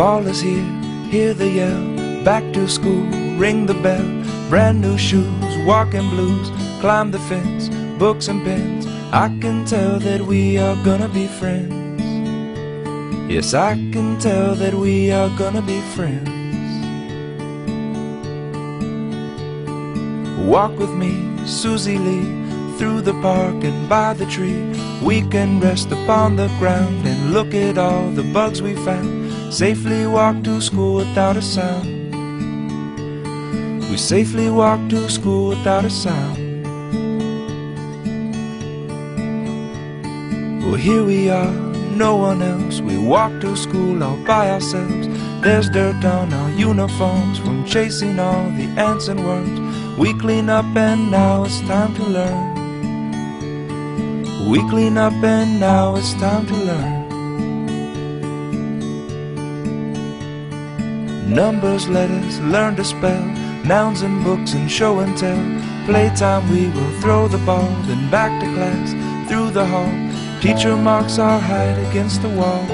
Fall is here, hear the yell. Back to school, ring the bell. Brand new shoes, walking blues. Climb the fence, books and pens. I can tell that we are gonna be friends. Yes, I can tell that we are gonna be friends. Walk with me, Suzy Lee, through the park and by the tree. We can rest upon the ground and look at all the bugs we found. Safely walk to school without a sound. We safely walk to school without a sound. Well, here we are, no one else. We walk to school all by ourselves. There's dirt on our uniforms from chasing all the ants and worms. We clean up and now it's time to learn. We clean up and now it's time to learn. Numbers, letters, learn to spell, nouns and books and show and tell. Playtime, we will throw the ball, then back to class, through the hall. Teacher marks our height against the wall.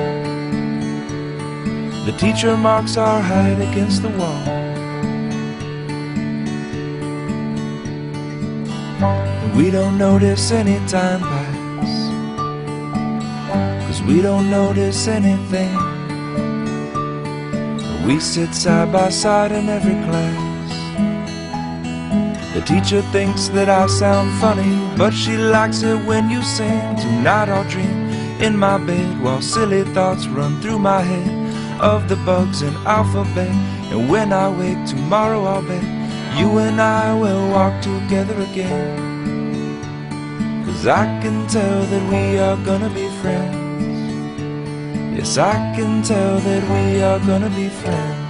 The teacher marks our height against the wall. We don't notice any time pass. Cause we don't notice anything. We sit side by side in every class. The teacher thinks that I sound funny, but she likes it when you sing. Tonight I'll dream in my bed while silly thoughts run through my head of the bugs in alphabet. And when I wake tomorrow, I'll bet you and I will walk together again. Cause I can tell that we are gonna be friends. Yes, I can tell that we are gonna be friends.